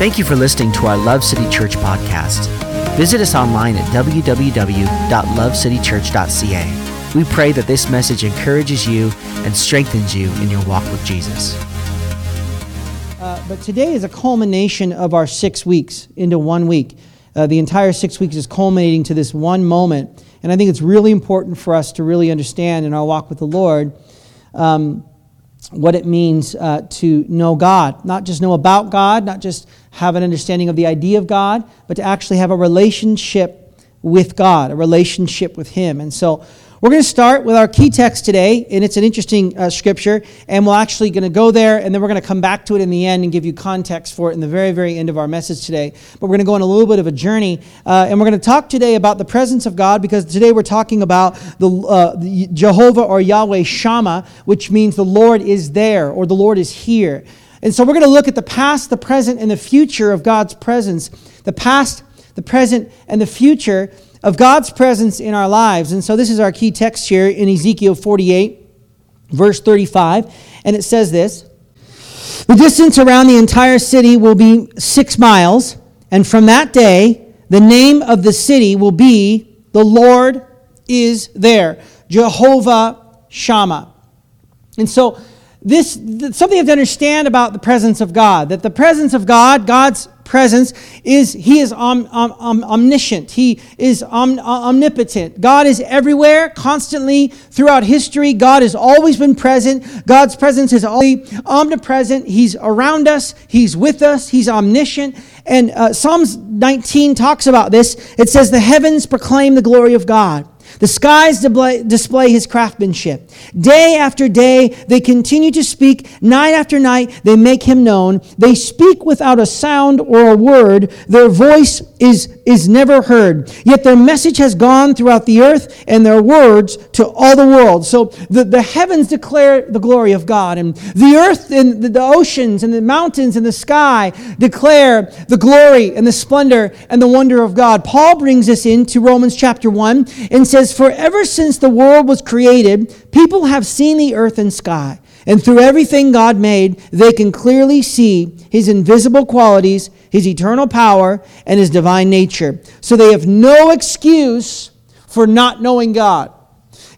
Thank you for listening to our Love City Church podcast. Visit us online at www.lovecitychurch.ca. We pray that this message encourages you and strengthens you in your walk with Jesus. Uh, but today is a culmination of our six weeks into one week. Uh, the entire six weeks is culminating to this one moment. And I think it's really important for us to really understand in our walk with the Lord um, what it means uh, to know God. Not just know about God, not just have an understanding of the idea of God, but to actually have a relationship with God, a relationship with Him. And so we're going to start with our key text today, and it's an interesting uh, scripture, and we're actually going to go there, and then we're going to come back to it in the end and give you context for it in the very, very end of our message today. But we're going to go on a little bit of a journey, uh, and we're going to talk today about the presence of God, because today we're talking about the, uh, the Jehovah or Yahweh Shammah, which means the Lord is there or the Lord is here. And so we're going to look at the past, the present, and the future of God's presence. The past, the present, and the future of God's presence in our lives. And so this is our key text here in Ezekiel 48, verse 35. And it says this The distance around the entire city will be six miles. And from that day, the name of the city will be The Lord is there, Jehovah Shammah. And so this something you have to understand about the presence of God. That the presence of God, God's presence, is He is om, om, om, omniscient. He is omnipotent. God is everywhere, constantly throughout history. God has always been present. God's presence is always omnipresent. He's around us. He's with us. He's omniscient. And uh, Psalms 19 talks about this. It says, "The heavens proclaim the glory of God." The skies display his craftsmanship. Day after day, they continue to speak. Night after night, they make him known. They speak without a sound or a word. Their voice is, is never heard. Yet their message has gone throughout the earth and their words to all the world. So the, the heavens declare the glory of God, and the earth and the, the oceans and the mountains and the sky declare the glory and the splendor and the wonder of God. Paul brings us into Romans chapter 1 and says, says, For ever since the world was created, people have seen the earth and sky. And through everything God made, they can clearly see his invisible qualities, his eternal power, and his divine nature. So they have no excuse for not knowing God.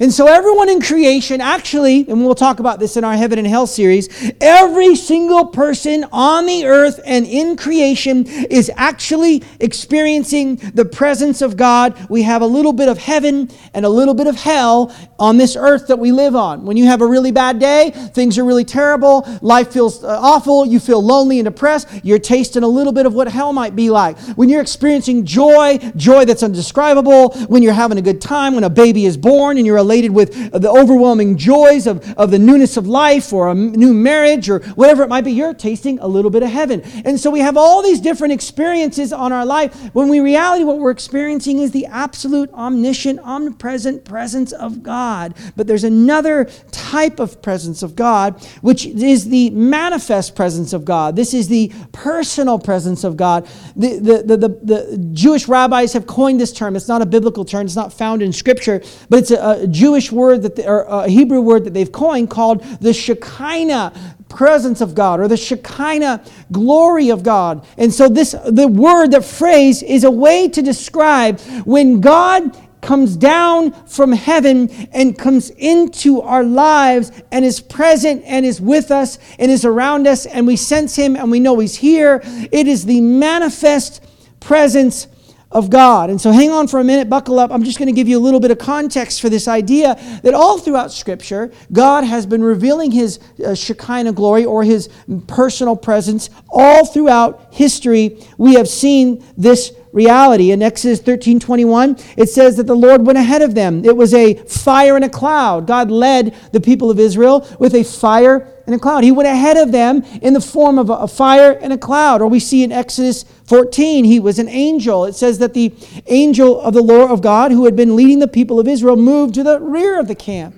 And so, everyone in creation, actually, and we'll talk about this in our Heaven and Hell series, every single person on the earth and in creation is actually experiencing the presence of God. We have a little bit of heaven and a little bit of hell on this earth that we live on. When you have a really bad day, things are really terrible, life feels uh, awful, you feel lonely and depressed, you're tasting a little bit of what hell might be like. When you're experiencing joy, joy that's indescribable, when you're having a good time, when a baby is born and you're with the overwhelming joys of, of the newness of life or a new marriage or whatever it might be, you're tasting a little bit of heaven. And so we have all these different experiences on our life when we reality what we're experiencing is the absolute omniscient, omnipresent presence of God. God, but there's another type of presence of God, which is the manifest presence of God. This is the personal presence of God. The, the, the, the, the Jewish rabbis have coined this term. It's not a biblical term, it's not found in Scripture, but it's a, a Jewish word, that they, or a Hebrew word that they've coined called the Shekinah presence of God or the Shekinah glory of God. And so this the word, the phrase is a way to describe when God comes down from heaven and comes into our lives and is present and is with us and is around us and we sense him and we know he's here. It is the manifest presence of God. And so hang on for a minute, buckle up. I'm just going to give you a little bit of context for this idea that all throughout Scripture, God has been revealing his uh, Shekinah glory or his personal presence all throughout history. We have seen this reality. In Exodus 13 21, it says that the Lord went ahead of them. It was a fire and a cloud. God led the people of Israel with a fire and a cloud. He went ahead of them in the form of a fire and a cloud. Or we see in Exodus 14, he was an angel. It says that the angel of the Lord of God, who had been leading the people of Israel, moved to the rear of the camp.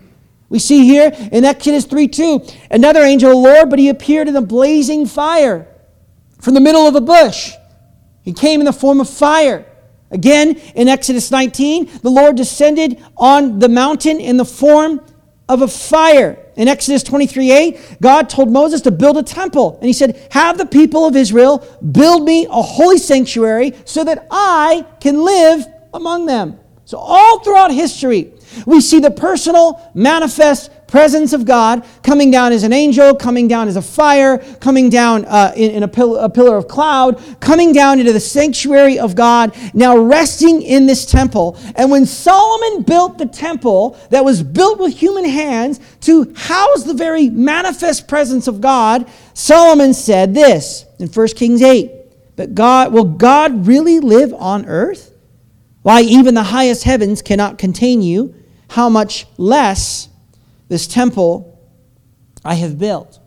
We see here in Exodus 3 2, another angel of the Lord, but he appeared in a blazing fire from the middle of a bush. He came in the form of fire. Again, in Exodus 19, the Lord descended on the mountain in the form of a fire. In Exodus 23 8, God told Moses to build a temple. And he said, Have the people of Israel build me a holy sanctuary so that I can live among them. So, all throughout history, we see the personal, manifest presence of God coming down as an angel, coming down as a fire, coming down uh, in, in a, a pillar of cloud, coming down into the sanctuary of God, now resting in this temple. And when Solomon built the temple that was built with human hands to house the very manifest presence of God, Solomon said this in 1 Kings 8 But God, will God really live on earth? Why, even the highest heavens cannot contain you, how much less this temple I have built.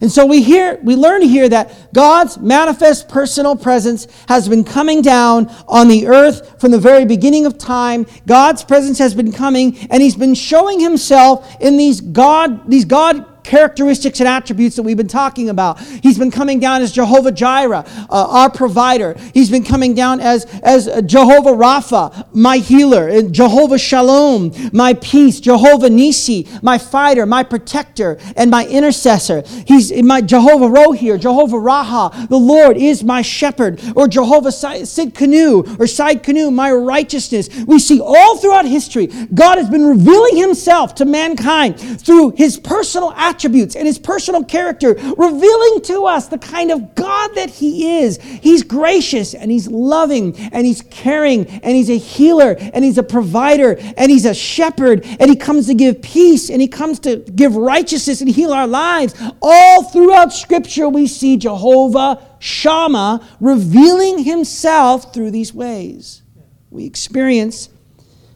And so we hear, we learn here that God's manifest personal presence has been coming down on the earth from the very beginning of time. God's presence has been coming, and He's been showing Himself in these God, these God characteristics and attributes that we've been talking about. He's been coming down as Jehovah Jireh, uh, our provider. He's been coming down as, as Jehovah Rapha, my healer, and Jehovah Shalom, my peace, Jehovah Nisi, my fighter, my protector, and my intercessor. He's my Jehovah Rohir, Jehovah Raha, the Lord is my shepherd, or Jehovah Sidkenu, or Sidkenu, my righteousness. We see all throughout history, God has been revealing himself to mankind through his personal attributes attributes and his personal character, revealing to us the kind of God that he is. He's gracious and he's loving and he's caring and he's a healer and he's a provider and he's a shepherd and he comes to give peace and he comes to give righteousness and heal our lives. All throughout Scripture, we see Jehovah Shammah revealing himself through these ways. We experience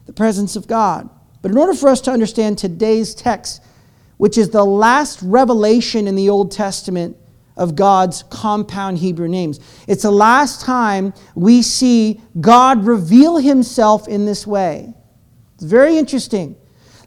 the presence of God. But in order for us to understand today's text, which is the last revelation in the Old Testament of God's compound Hebrew names. It's the last time we see God reveal himself in this way. It's very interesting.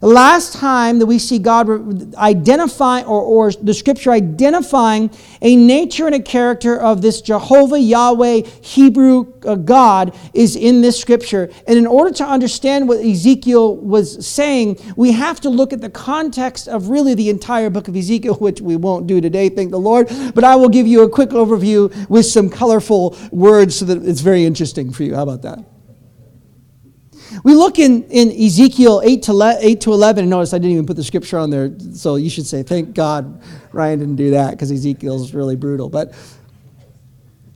The last time that we see God identify, or, or the scripture identifying a nature and a character of this Jehovah Yahweh Hebrew uh, God is in this scripture. And in order to understand what Ezekiel was saying, we have to look at the context of really the entire book of Ezekiel, which we won't do today, thank the Lord. But I will give you a quick overview with some colorful words so that it's very interesting for you. How about that? We look in, in Ezekiel 8 to, 8 to 11, and notice I didn't even put the scripture on there, so you should say, thank God Ryan didn't do that because Ezekiel's really brutal. But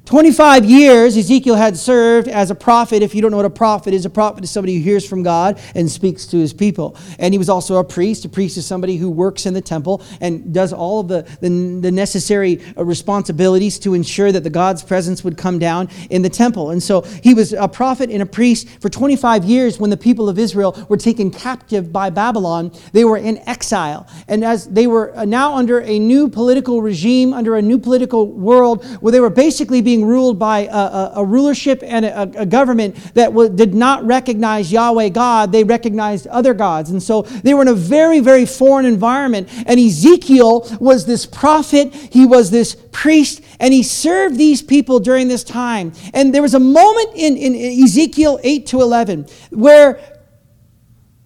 25 years Ezekiel had served as a prophet. If you don't know what a prophet is, a prophet is somebody who hears from God and speaks to his people. And he was also a priest. A priest is somebody who works in the temple and does all of the, the, the necessary uh, responsibilities to ensure that the God's presence would come down in the temple. And so he was a prophet and a priest for 25 years when the people of Israel were taken captive by Babylon. They were in exile. And as they were uh, now under a new political regime, under a new political world, where they were basically being being ruled by a, a, a rulership and a, a government that w- did not recognize Yahweh God, they recognized other gods. And so they were in a very, very foreign environment. And Ezekiel was this prophet, he was this priest, and he served these people during this time. And there was a moment in, in Ezekiel 8 to 11 where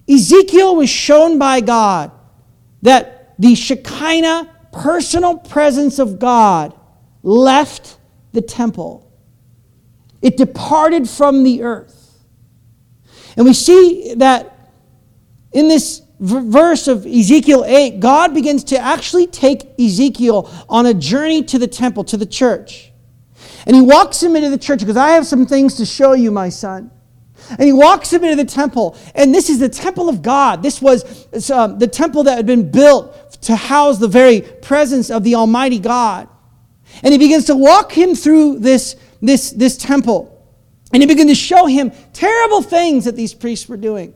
Ezekiel was shown by God that the Shekinah personal presence of God left the temple. It departed from the earth. And we see that in this verse of Ezekiel 8, God begins to actually take Ezekiel on a journey to the temple, to the church. And he walks him into the church because I have some things to show you, my son. And he walks him into the temple. And this is the temple of God. This was um, the temple that had been built to house the very presence of the Almighty God. And he begins to walk him through this, this, this temple. And he begins to show him terrible things that these priests were doing.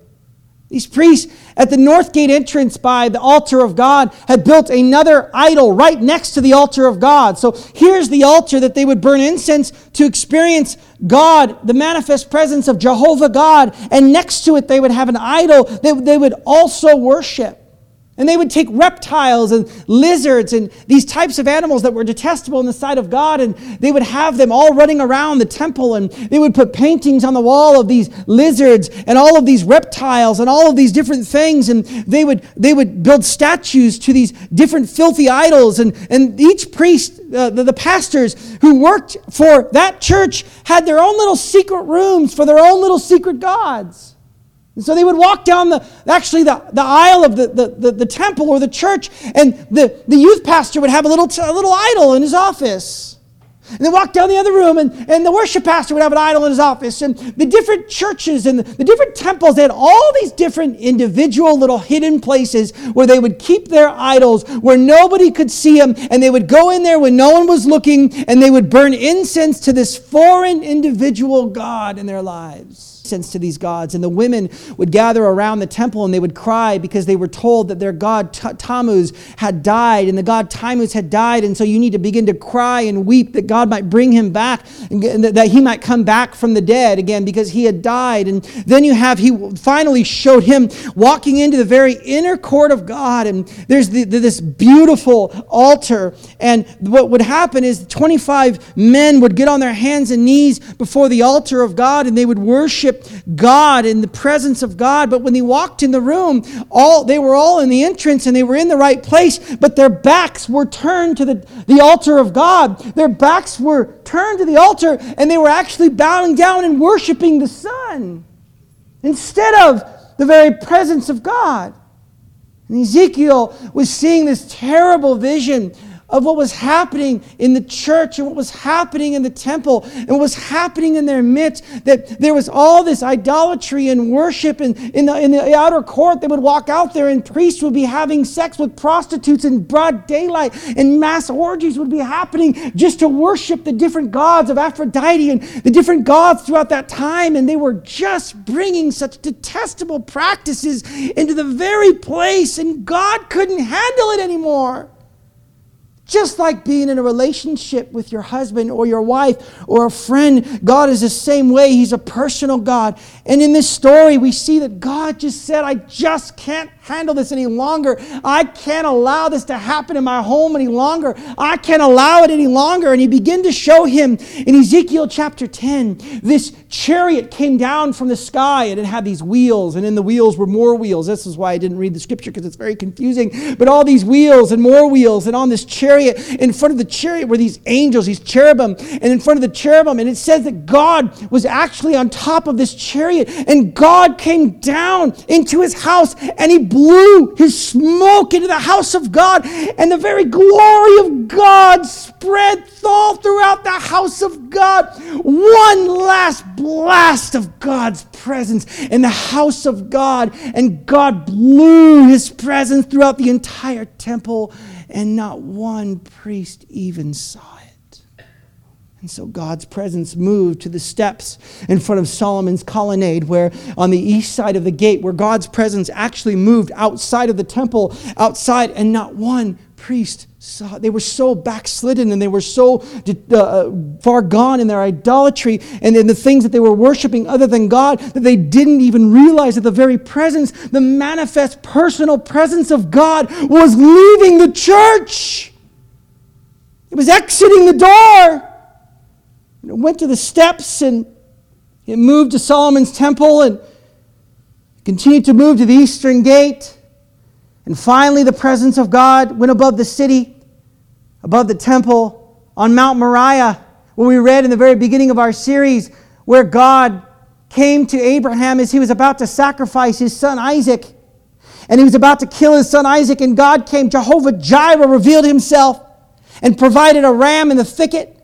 These priests at the north gate entrance by the altar of God had built another idol right next to the altar of God. So here's the altar that they would burn incense to experience God, the manifest presence of Jehovah God. And next to it, they would have an idol that they would also worship. And they would take reptiles and lizards and these types of animals that were detestable in the sight of God, and they would have them all running around the temple, and they would put paintings on the wall of these lizards and all of these reptiles and all of these different things, and they would they would build statues to these different filthy idols, and and each priest, uh, the, the pastors who worked for that church, had their own little secret rooms for their own little secret gods. And so they would walk down the, actually the, the aisle of the, the, the, the temple or the church, and the, the youth pastor would have a little, a little idol in his office. And they walk down the other room, and, and the worship pastor would have an idol in his office. And the different churches and the, the different temples, they had all these different individual little hidden places where they would keep their idols, where nobody could see them. And they would go in there when no one was looking, and they would burn incense to this foreign individual God in their lives sense to these gods. And the women would gather around the temple and they would cry because they were told that their god Tammuz had died and the god Tammuz had died. And so you need to begin to cry and weep that God might bring him back and that he might come back from the dead again because he had died. And then you have, he finally showed him walking into the very inner court of God. And there's the, this beautiful altar. And what would happen is 25 men would get on their hands and knees before the altar of God and they would worship God in the presence of God. But when they walked in the room, all they were all in the entrance and they were in the right place, but their backs were turned to the, the altar of God. Their backs were turned to the altar and they were actually bowing down and worshiping the sun instead of the very presence of God. And Ezekiel was seeing this terrible vision of what was happening in the church and what was happening in the temple and what was happening in their midst. That there was all this idolatry and worship. And in the, in the outer court, they would walk out there and priests would be having sex with prostitutes in broad daylight and mass orgies would be happening just to worship the different gods of Aphrodite and the different gods throughout that time. And they were just bringing such detestable practices into the very place, and God couldn't handle it anymore. Just like being in a relationship with your husband or your wife or a friend, God is the same way. He's a personal God. And in this story, we see that God just said, I just can't handle this any longer. I can't allow this to happen in my home any longer. I can't allow it any longer. And he began to show him in Ezekiel chapter 10, this chariot came down from the sky and it had these wheels, and in the wheels were more wheels. This is why I didn't read the scripture because it's very confusing. But all these wheels and more wheels, and on this chariot, chariot. In front of the chariot were these angels, these cherubim, and in front of the cherubim, and it says that God was actually on top of this chariot, and God came down into his house and he blew his smoke into the house of God, and the very glory of God spread all throughout the house of God. One last blast of God's presence in the house of God, and God blew his presence throughout the entire temple and not one priest even saw. And so God's presence moved to the steps in front of Solomon's colonnade, where on the east side of the gate, where God's presence actually moved outside of the temple, outside, and not one priest saw. They were so backslidden and they were so uh, uh, far gone in their idolatry and in the things that they were worshiping other than God that they didn't even realize that the very presence, the manifest personal presence of God, was leaving the church. It was exiting the door. Went to the steps and it moved to Solomon's temple and continued to move to the eastern gate. And finally, the presence of God went above the city, above the temple, on Mount Moriah, where we read in the very beginning of our series, where God came to Abraham as he was about to sacrifice his son Isaac. And he was about to kill his son Isaac, and God came. Jehovah Jireh revealed himself and provided a ram in the thicket.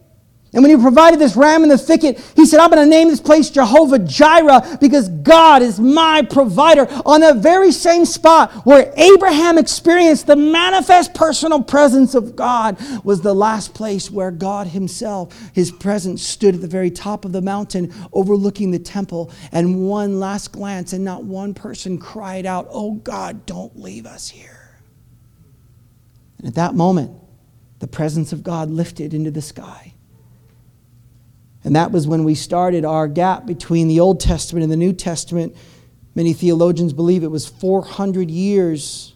And when he provided this ram in the thicket, he said, I'm going to name this place Jehovah Jireh because God is my provider. On that very same spot where Abraham experienced the manifest personal presence of God was the last place where God himself, his presence, stood at the very top of the mountain overlooking the temple. And one last glance, and not one person cried out, Oh God, don't leave us here. And at that moment, the presence of God lifted into the sky. And that was when we started our gap between the Old Testament and the New Testament. Many theologians believe it was 400 years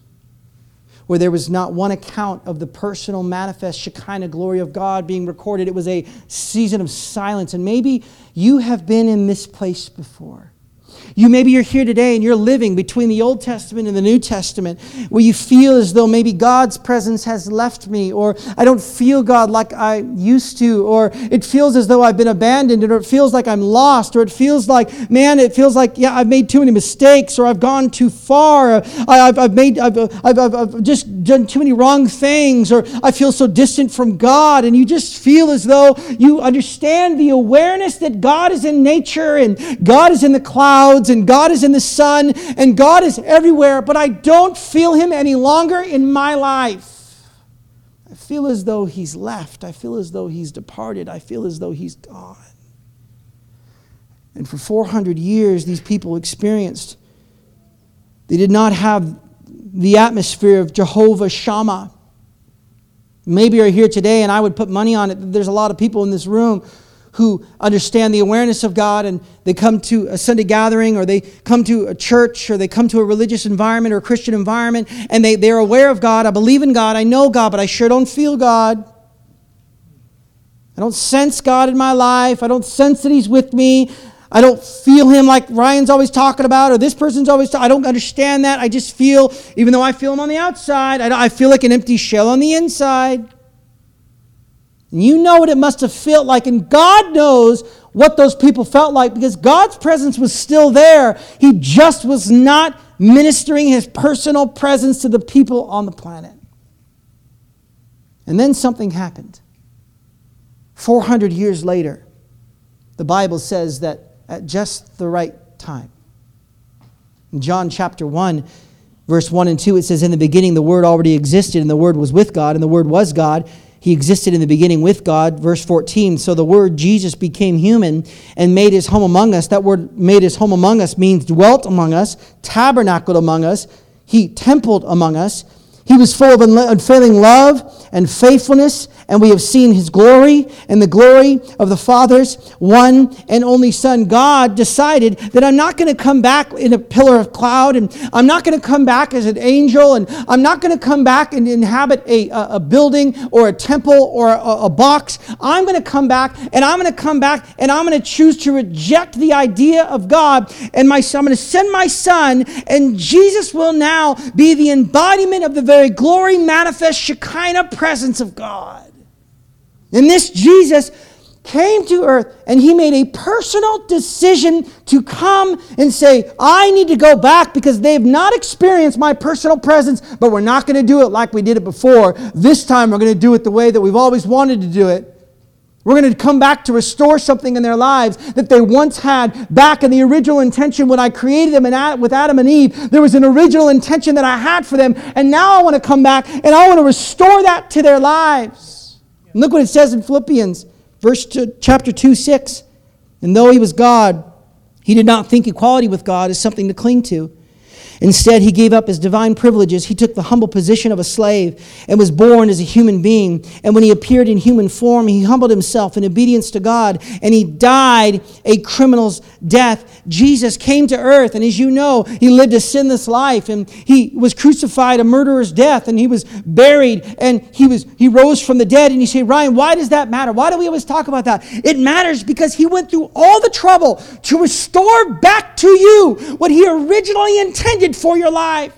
where there was not one account of the personal manifest Shekinah glory of God being recorded. It was a season of silence. And maybe you have been in this place before. You maybe you're here today and you're living between the Old Testament and the New Testament where you feel as though maybe God's presence has left me or I don't feel God like I used to or it feels as though I've been abandoned or it feels like I'm lost or it feels like man it feels like yeah I've made too many mistakes or I've gone too far. I, have I've made I've, I've, I've, I've just done too many wrong things or I feel so distant from God and you just feel as though you understand the awareness that God is in nature and God is in the clouds and God is in the sun and God is everywhere, but I don't feel Him any longer in my life. I feel as though He's left. I feel as though He's departed. I feel as though He's gone. And for 400 years, these people experienced, they did not have the atmosphere of Jehovah Shammah. Maybe you're here today, and I would put money on it. There's a lot of people in this room who understand the awareness of God and they come to a Sunday gathering or they come to a church or they come to a religious environment or a Christian environment and they, they're aware of God. I believe in God. I know God, but I sure don't feel God. I don't sense God in my life. I don't sense that He's with me. I don't feel Him like Ryan's always talking about or this person's always talking. I don't understand that. I just feel, even though I feel Him on the outside, I, I feel like an empty shell on the inside. And you know what it must have felt like, and God knows what those people felt like because God's presence was still there. He just was not ministering his personal presence to the people on the planet. And then something happened. 400 years later, the Bible says that at just the right time. In John chapter 1, verse 1 and 2, it says, In the beginning, the Word already existed, and the Word was with God, and the Word was God. He existed in the beginning with God. Verse 14. So the word Jesus became human and made his home among us. That word made his home among us means dwelt among us, tabernacled among us. He templed among us. He was full of unfailing love and faithfulness, and we have seen his glory and the glory of the Father's one and only Son. God decided that I'm not going to come back in a pillar of cloud, and I'm not going to come back as an angel, and I'm not going to come back and inhabit a, a, a building or a temple or a, a box. I'm going to come back, and I'm going to come back, and I'm going to choose to reject the idea of God, and my, I'm going to send my Son, and Jesus will now be the embodiment of the very very glory manifest Shekinah presence of God. And this Jesus came to earth and he made a personal decision to come and say, I need to go back because they have not experienced my personal presence, but we're not going to do it like we did it before. This time we're going to do it the way that we've always wanted to do it. We're going to come back to restore something in their lives that they once had back in the original intention when I created them and with Adam and Eve. There was an original intention that I had for them, and now I want to come back and I want to restore that to their lives. And look what it says in Philippians, verse two, chapter 2, 6. And though he was God, he did not think equality with God as something to cling to. Instead, he gave up his divine privileges. He took the humble position of a slave and was born as a human being. And when he appeared in human form, he humbled himself in obedience to God and he died a criminal's death. Jesus came to earth, and as you know, he lived a sinless life and he was crucified a murderer's death and he was buried and he was he rose from the dead. And you say, Ryan, why does that matter? Why do we always talk about that? It matters because he went through all the trouble to restore back to you what he originally intended for your life.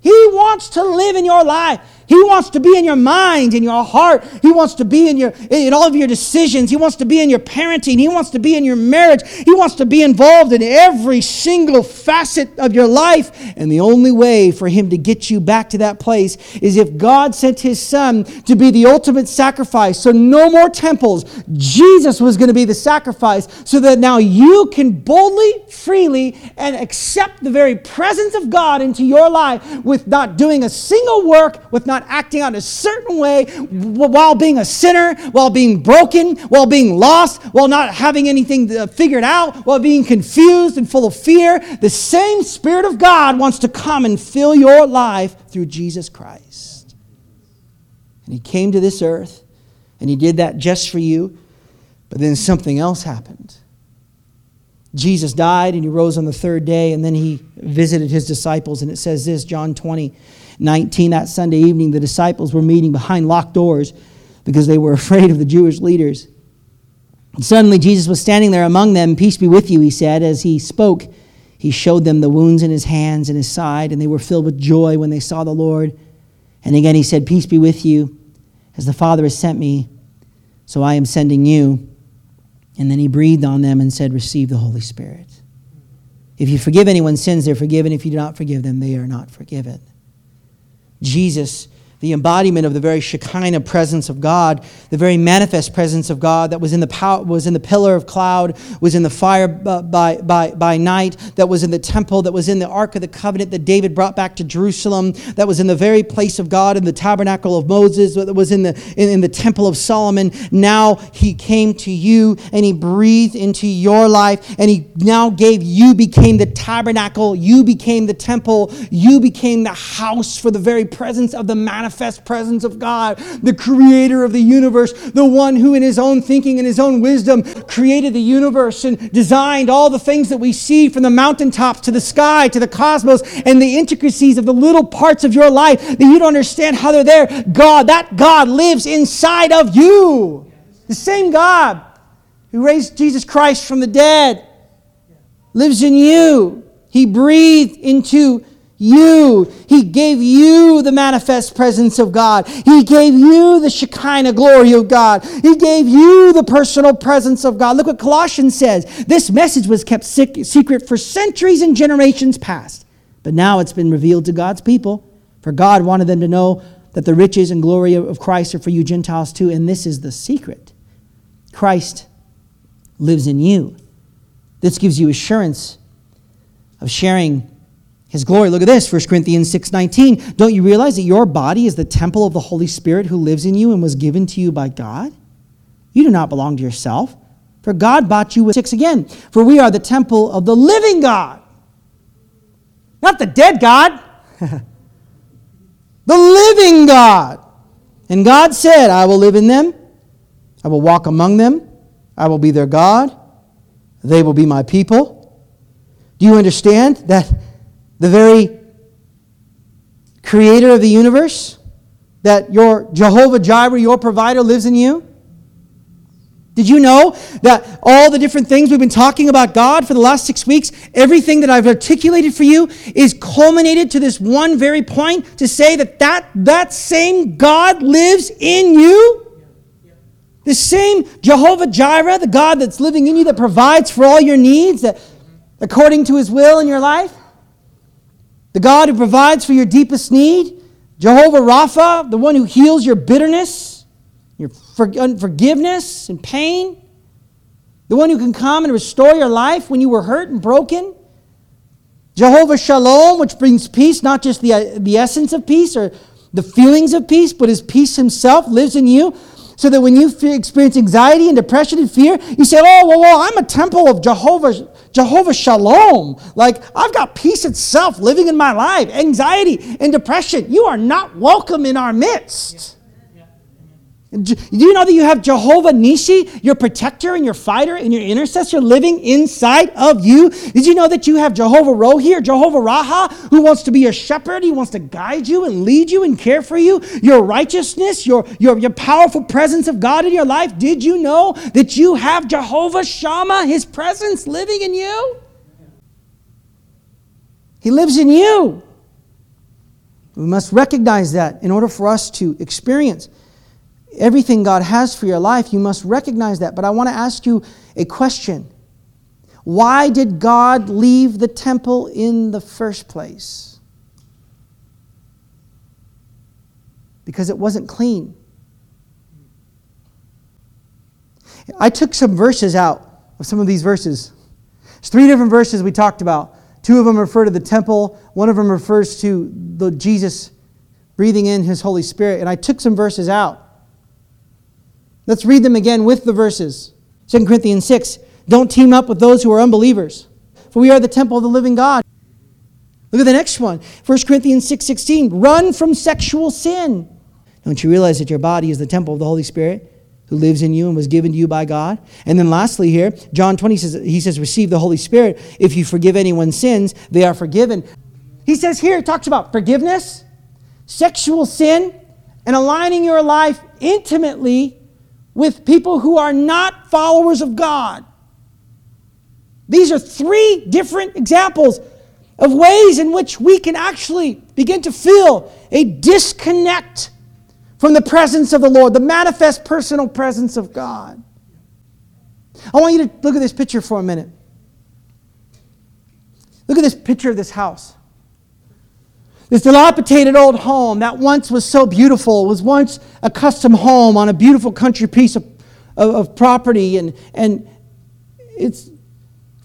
He wants to live in your life. He wants to be in your mind, in your heart. He wants to be in your in all of your decisions. He wants to be in your parenting. He wants to be in your marriage. He wants to be involved in every single facet of your life. And the only way for him to get you back to that place is if God sent his son to be the ultimate sacrifice. So no more temples. Jesus was going to be the sacrifice so that now you can boldly, freely and accept the very presence of God into your life with not doing a single work, with not not acting out a certain way while being a sinner, while being broken, while being lost, while not having anything figured out, while being confused and full of fear, the same Spirit of God wants to come and fill your life through Jesus Christ. And He came to this earth and He did that just for you, but then something else happened. Jesus died and he rose on the third day, and then he visited his disciples. And it says this John 20 19, that Sunday evening, the disciples were meeting behind locked doors because they were afraid of the Jewish leaders. And suddenly, Jesus was standing there among them. Peace be with you, he said. As he spoke, he showed them the wounds in his hands and his side, and they were filled with joy when they saw the Lord. And again, he said, Peace be with you. As the Father has sent me, so I am sending you. And then he breathed on them and said, Receive the Holy Spirit. If you forgive anyone's sins, they're forgiven. If you do not forgive them, they are not forgiven. Jesus the embodiment of the very Shekinah presence of God, the very manifest presence of God that was in the power, was in the pillar of cloud, was in the fire by, by, by night, that was in the temple, that was in the Ark of the Covenant that David brought back to Jerusalem, that was in the very place of God in the tabernacle of Moses, that was in the, in, in the temple of Solomon. Now he came to you and he breathed into your life and he now gave you became the tabernacle, you became the temple, you became the house for the very presence of the manifest manifest presence of God, the creator of the universe, the one who, in his own thinking and his own wisdom, created the universe and designed all the things that we see from the mountaintops to the sky to the cosmos and the intricacies of the little parts of your life that you don't understand how they're there. God, that God lives inside of you. The same God who raised Jesus Christ from the dead lives in you. He breathed into you. He gave you the manifest presence of God. He gave you the Shekinah glory of God. He gave you the personal presence of God. Look what Colossians says. This message was kept secret for centuries and generations past, but now it's been revealed to God's people. For God wanted them to know that the riches and glory of Christ are for you Gentiles too, and this is the secret. Christ lives in you. This gives you assurance of sharing his glory. Look at this, 1 Corinthians 6:19. Don't you realize that your body is the temple of the Holy Spirit who lives in you and was given to you by God? You do not belong to yourself, for God bought you with six again. For we are the temple of the living God. Not the dead God. the living God. And God said, I will live in them. I will walk among them. I will be their God. They will be my people. Do you understand that the very creator of the universe, that your Jehovah Jireh, your provider, lives in you? Did you know that all the different things we've been talking about God for the last six weeks, everything that I've articulated for you is culminated to this one very point to say that that, that same God lives in you? The same Jehovah Jireh, the God that's living in you that provides for all your needs that, according to his will in your life? The God who provides for your deepest need, Jehovah Rapha, the one who heals your bitterness, your unforgiveness and pain, the one who can come and restore your life when you were hurt and broken. Jehovah Shalom, which brings peace, not just the, uh, the essence of peace or the feelings of peace, but his peace himself lives in you. So that when you experience anxiety and depression and fear, you say, Oh, well, well I'm a temple of Jehovah Jehovah Shalom. Like, I've got peace itself living in my life. Anxiety and depression, you are not welcome in our midst. Do you know that you have Jehovah Nisi, your protector and your fighter and your intercessor living inside of you? Did you know that you have Jehovah Rohi or Jehovah Raha who wants to be your shepherd? He wants to guide you and lead you and care for you. Your righteousness, your, your, your powerful presence of God in your life. Did you know that you have Jehovah Shammah, his presence living in you? He lives in you. We must recognize that in order for us to experience everything God has for your life, you must recognize that. But I want to ask you a question Why did God leave the temple in the first place? Because it wasn't clean. I took some verses out of some of these verses. There's three different verses we talked about. Two of them refer to the temple, one of them refers to the Jesus breathing in his Holy Spirit. And I took some verses out. Let's read them again with the verses. 2 Corinthians 6 Don't team up with those who are unbelievers, for we are the temple of the living God. Look at the next one 1 Corinthians 6 16. Run from sexual sin. Don't you realize that your body is the temple of the Holy Spirit? who lives in you and was given to you by God. And then lastly here, John 20 says he says receive the Holy Spirit. If you forgive anyone's sins, they are forgiven. He says here it talks about forgiveness. sexual sin and aligning your life intimately with people who are not followers of God. These are three different examples of ways in which we can actually begin to feel a disconnect from the presence of the Lord, the manifest personal presence of God. I want you to look at this picture for a minute. Look at this picture of this house. This dilapidated old home that once was so beautiful, was once a custom home on a beautiful country piece of, of, of property, and, and it's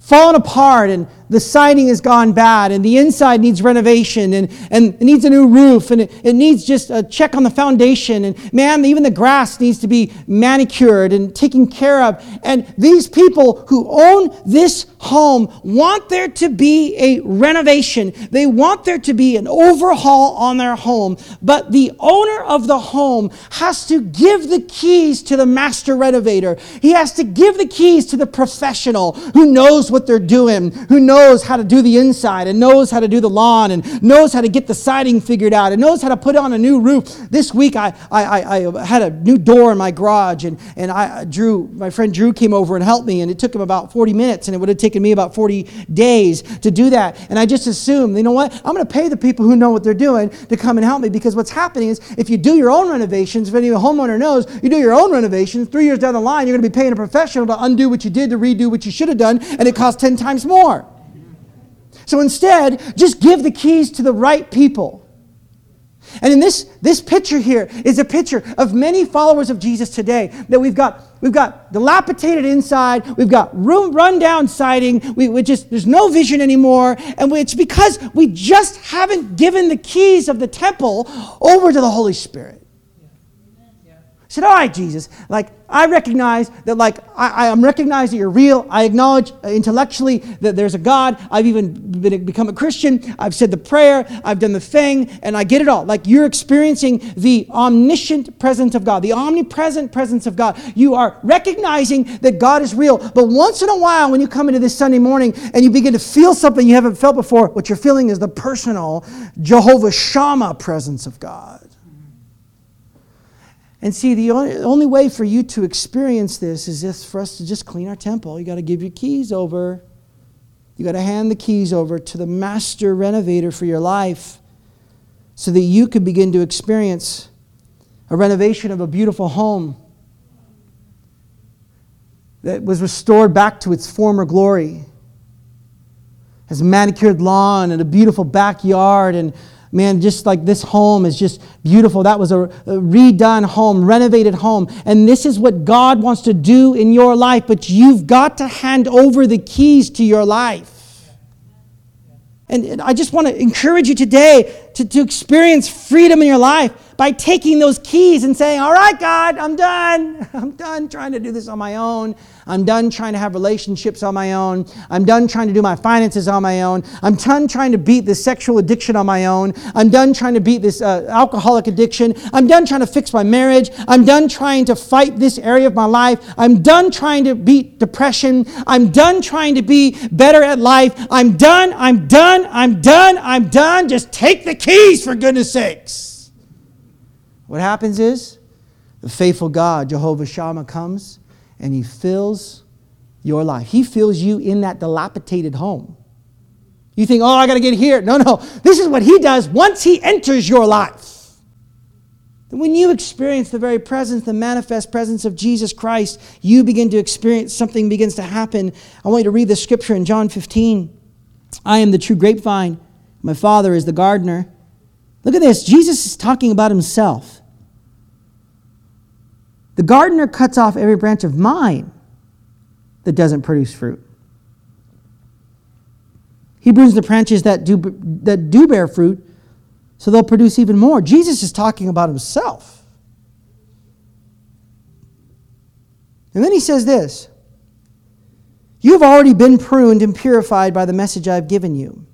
fallen apart and the siding has gone bad and the inside needs renovation and, and it needs a new roof and it, it needs just a check on the foundation and man even the grass needs to be manicured and taken care of. And these people who own this home want there to be a renovation. They want there to be an overhaul on their home but the owner of the home has to give the keys to the master renovator. He has to give the keys to the professional who knows what they're doing who knows knows how to do the inside and knows how to do the lawn and knows how to get the siding figured out and knows how to put on a new roof. This week I, I, I had a new door in my garage and, and I Drew, my friend Drew came over and helped me and it took him about 40 minutes and it would have taken me about 40 days to do that. And I just assumed, you know what? I'm going to pay the people who know what they're doing to come and help me because what's happening is if you do your own renovations, if any homeowner knows, you do your own renovations, three years down the line, you're going to be paying a professional to undo what you did to redo what you should have done and it costs 10 times more. So instead, just give the keys to the right people. And in this, this picture here is a picture of many followers of Jesus today that we've got we've got dilapidated inside, we've got room rundown siding, we, we just there's no vision anymore, and we, it's because we just haven't given the keys of the temple over to the Holy Spirit. I said, All right, Jesus, like, I recognize that, like, I, am recognize that you're real. I acknowledge uh, intellectually that there's a God. I've even been, become a Christian. I've said the prayer. I've done the thing, and I get it all. Like, you're experiencing the omniscient presence of God, the omnipresent presence of God. You are recognizing that God is real. But once in a while, when you come into this Sunday morning and you begin to feel something you haven't felt before, what you're feeling is the personal Jehovah Shammah presence of God. And see, the only, way for you to experience this is for us to just clean our temple. You got to give your keys over. You got to hand the keys over to the master renovator for your life so that you could begin to experience a renovation of a beautiful home that was restored back to its former glory. Has manicured lawn and a beautiful backyard and Man, just like this home is just beautiful. That was a, redone home, renovated home. And this is what God wants to do in your life, but you've got to hand over the keys to your life. And I just want to encourage you today to, to experience freedom in your life by taking those keys and saying, All right, God, I'm done. I'm done trying to do this on my own. I'm done trying to have relationships on my own. I'm done trying to do my finances on my own. I'm done trying to beat this sexual addiction on my own. I'm done trying to beat this uh, alcoholic addiction. I'm done trying to fix my marriage. I'm done trying to fight this area of my life. I'm done trying to beat depression. I'm done trying to be better at life. I'm done. I'm done. I'm done. I'm done. Just take the keys for goodness sakes. What happens is the faithful God, Jehovah Shammah, comes and He fills your life. He fills you in that dilapidated home. You think, oh, I got to get here. No, no. This is what He does once He enters your life. When you experience the very presence, the manifest presence of Jesus Christ, you begin to experience something begins to happen. I want you to read the scripture in John 15. I am the true grapevine. My Father is the gardener. Look at this. Jesus is talking about himself. The gardener cuts off every branch of mine that doesn't produce fruit. He prunes the branches that do, that do bear fruit so they'll produce even more. Jesus is talking about himself. And then he says this You have already been pruned and purified by the message I've given you.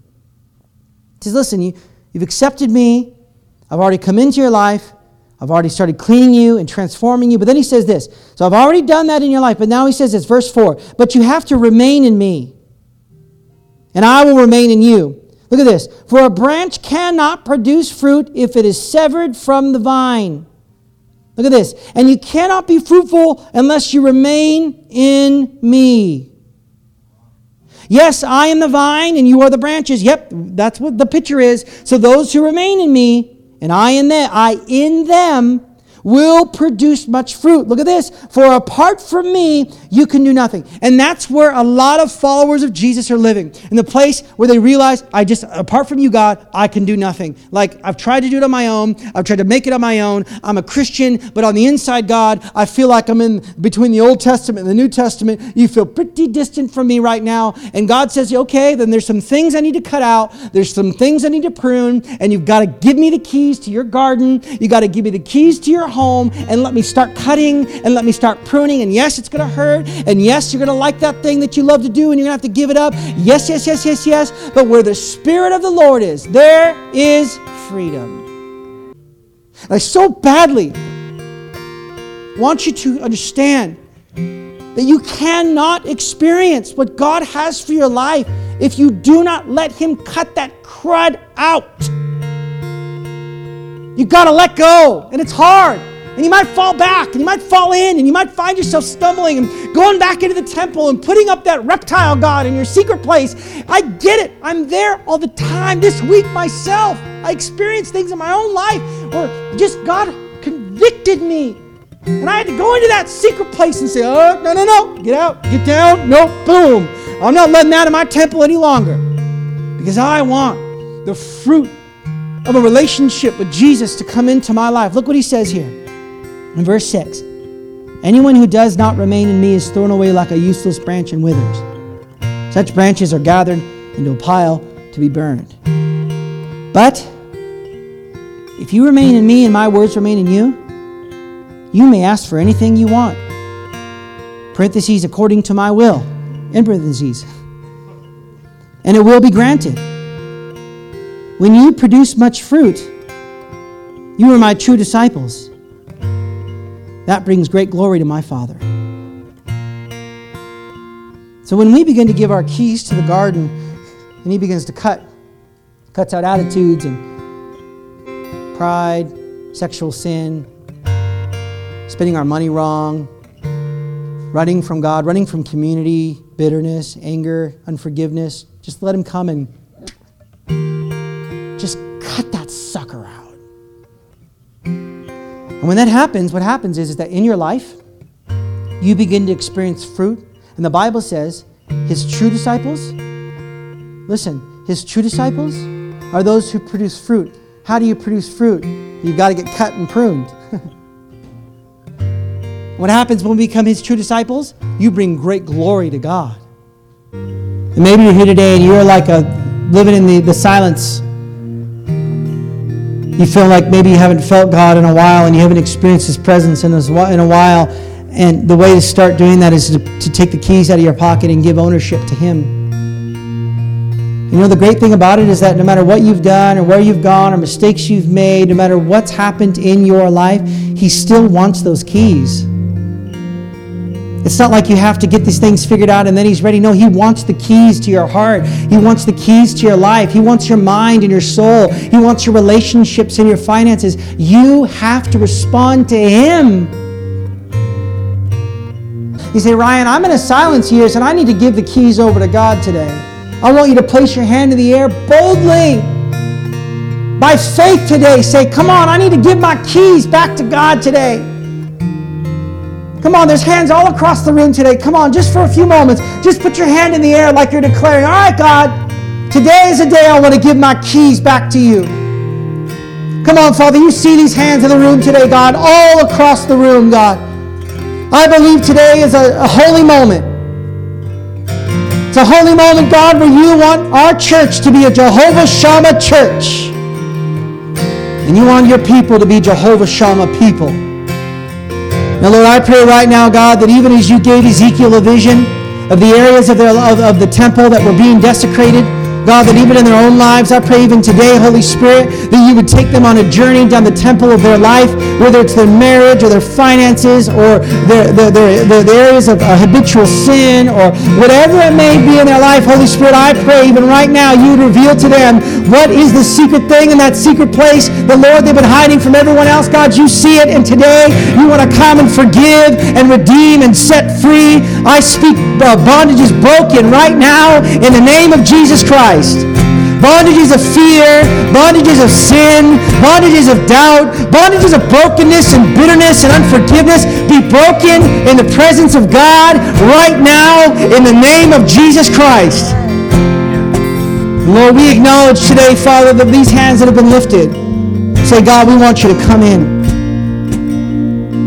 He says, Listen, you, you've accepted me, I've already come into your life. I've already started cleaning you and transforming you. But then he says this. So I've already done that in your life. But now he says this, verse 4 But you have to remain in me, and I will remain in you. Look at this. For a branch cannot produce fruit if it is severed from the vine. Look at this. And you cannot be fruitful unless you remain in me. Yes, I am the vine and you are the branches. Yep, that's what the picture is. So those who remain in me and I in them, I in them will produce much fruit. Look at this. For apart from me, you can do nothing. And that's where a lot of followers of Jesus are living. In the place where they realize, I just, apart from you, God, I can do nothing. Like, I've tried to do it on my own. I've tried to make it on my own. I'm a Christian, but on the inside, God, I feel like I'm in between the Old Testament and the New Testament. You feel pretty distant from me right now. And God says, okay, then there's some things I need to cut out. There's some things I need to prune. And you've got to give me the keys to your garden. You've got to give me the keys to your home and let me start cutting and let me start pruning. And yes, it's going to hurt. And yes, you're going to like that thing that you love to do and you're going to have to give it up. Yes, yes, yes, yes, yes. But where the Spirit of the Lord is, there is freedom. I so badly want you to understand that you cannot experience what God has for your life if you do not let Him cut that crud out. You got to let go, and it's hard. And you might fall back, and you might fall in, and you might find yourself stumbling and going back into the temple and putting up that reptile god in your secret place. I get it. I'm there all the time. This week myself, I experienced things in my own life where just God convicted me. And I had to go into that secret place and say, oh, no, no, no, get out, get down, no, boom. I'm not letting that in my temple any longer because I want the fruit of a relationship with Jesus to come into my life. Look what he says here in verse 6 Anyone who does not remain in me is thrown away like a useless branch and withers. Such branches are gathered into a pile to be burned. But if you remain in me and my words remain in you, you may ask for anything you want. Parentheses, according to my will. In parentheses. And it will be granted. When you produce much fruit, you are my true disciples. That brings great glory to my Father. So when we begin to give our keys to the garden and He begins to cut, cuts out attitudes and pride, sexual sin, spending our money wrong, running from God, running from community, bitterness, anger, unforgiveness, just let Him come and just cut that sucker out. And when that happens, what happens is, is that in your life, you begin to experience fruit. And the Bible says his true disciples, listen, his true disciples are those who produce fruit. How do you produce fruit? You've got to get cut and pruned. what happens when we become his true disciples? You bring great glory to God. And maybe you're here today and you're like a living in the, the silence you feel like maybe you haven't felt God in a while and you haven't experienced His presence in a while. And the way to start doing that is to, to take the keys out of your pocket and give ownership to Him. You know, the great thing about it is that no matter what you've done or where you've gone or mistakes you've made, no matter what's happened in your life, He still wants those keys. It's not like you have to get these things figured out and then He's ready. No, He wants the keys to your heart. He wants the keys to your life. He wants your mind and your soul. He wants your relationships and your finances. You have to respond to Him. You say, Ryan, I'm in a silence years and I need to give the keys over to God today. I want you to place your hand in the air boldly. By faith today, say, Come on, I need to give my keys back to God today. Come on, there's hands all across the room today. Come on, just for a few moments. Just put your hand in the air like you're declaring, All right, God, today is a day I want to give my keys back to you. Come on, Father, you see these hands in the room today, God, all across the room, God. I believe today is a, a holy moment. It's a holy moment, God, where you want our church to be a Jehovah Shammah church. And you want your people to be Jehovah Shammah people. Now, Lord, I pray right now, God, that even as you gave Ezekiel a vision of the areas of, their, of, of the temple that were being desecrated, God, that even in their own lives, I pray even today, Holy Spirit, that you would take them on a journey down the temple of their life, whether it's their marriage or their finances or their, their, their, their, their areas of uh, habitual sin or whatever it may be in their life. Holy Spirit, I pray even right now you would reveal to them what is the secret thing in that secret place. The Lord, they've been hiding from everyone else. God, you see it, and today you want to come and forgive and redeem and set free. I speak uh, is broken right now in the name of Jesus Christ bondages of fear, bondages of sin, bondages of doubt, bondages of brokenness and bitterness and unforgiveness be broken in the presence of God right now in the name of Jesus Christ. Lord, we acknowledge today, Father, that these hands that have been lifted say, God, we want you to come in.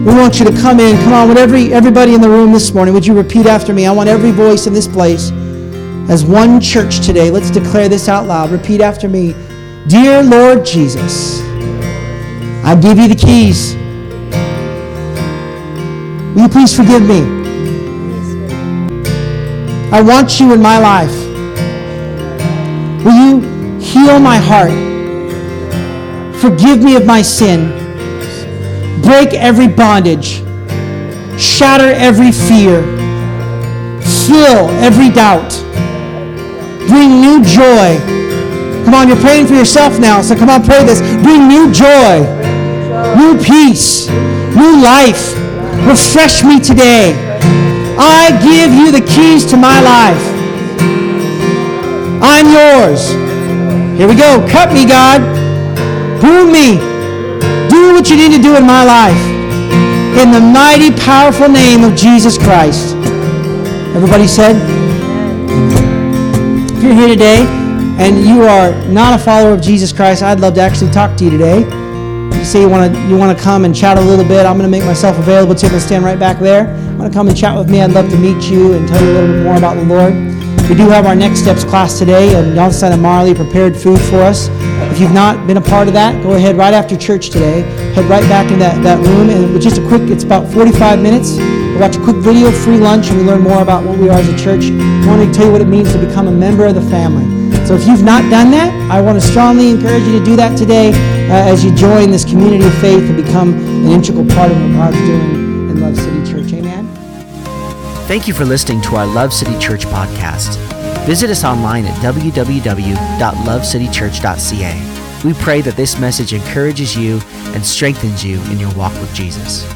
We want you to come in. Come on, would every, everybody in the room this morning, would you repeat after me? I want every voice in this place as one church today. Let's declare this out loud. Repeat after me. Dear Lord Jesus, I give you the keys. Will you please forgive me? I want you in my life. Will you heal my heart? Forgive me of my sin. Break every bondage. Shatter every fear. Fill every doubt. Bring new joy. Come on, you're praying for yourself now, so come on, pray this. Bring new joy, new peace, new life. Refresh me today. I give you the keys to my life. I'm yours. Here we go. Cut me, God. Prune me. Do what you need to do in my life. In the mighty, powerful name of Jesus Christ. Everybody said? You're here today and you are not a follower of Jesus Christ, I'd love to actually talk to you today. You say you want to you want to come and chat a little bit. I'm going to make myself available to you. I'm stand right back there. Want to come and chat with me? I'd love to meet you and tell you a little bit more about the Lord. We do have our Next Steps class today, and Johnson and Marley prepared food for us. If you've not been a part of that, go ahead right after church today. Head right back in that, that room, and just a quick, it's about 45 minutes. Watch a quick video, free lunch, and we learn more about what we are as a church. I want to tell you what it means to become a member of the family. So if you've not done that, I want to strongly encourage you to do that today uh, as you join this community of faith and become an integral part of what God's doing in Love City Church. Amen. Thank you for listening to our Love City Church podcast. Visit us online at www.lovecitychurch.ca. We pray that this message encourages you and strengthens you in your walk with Jesus.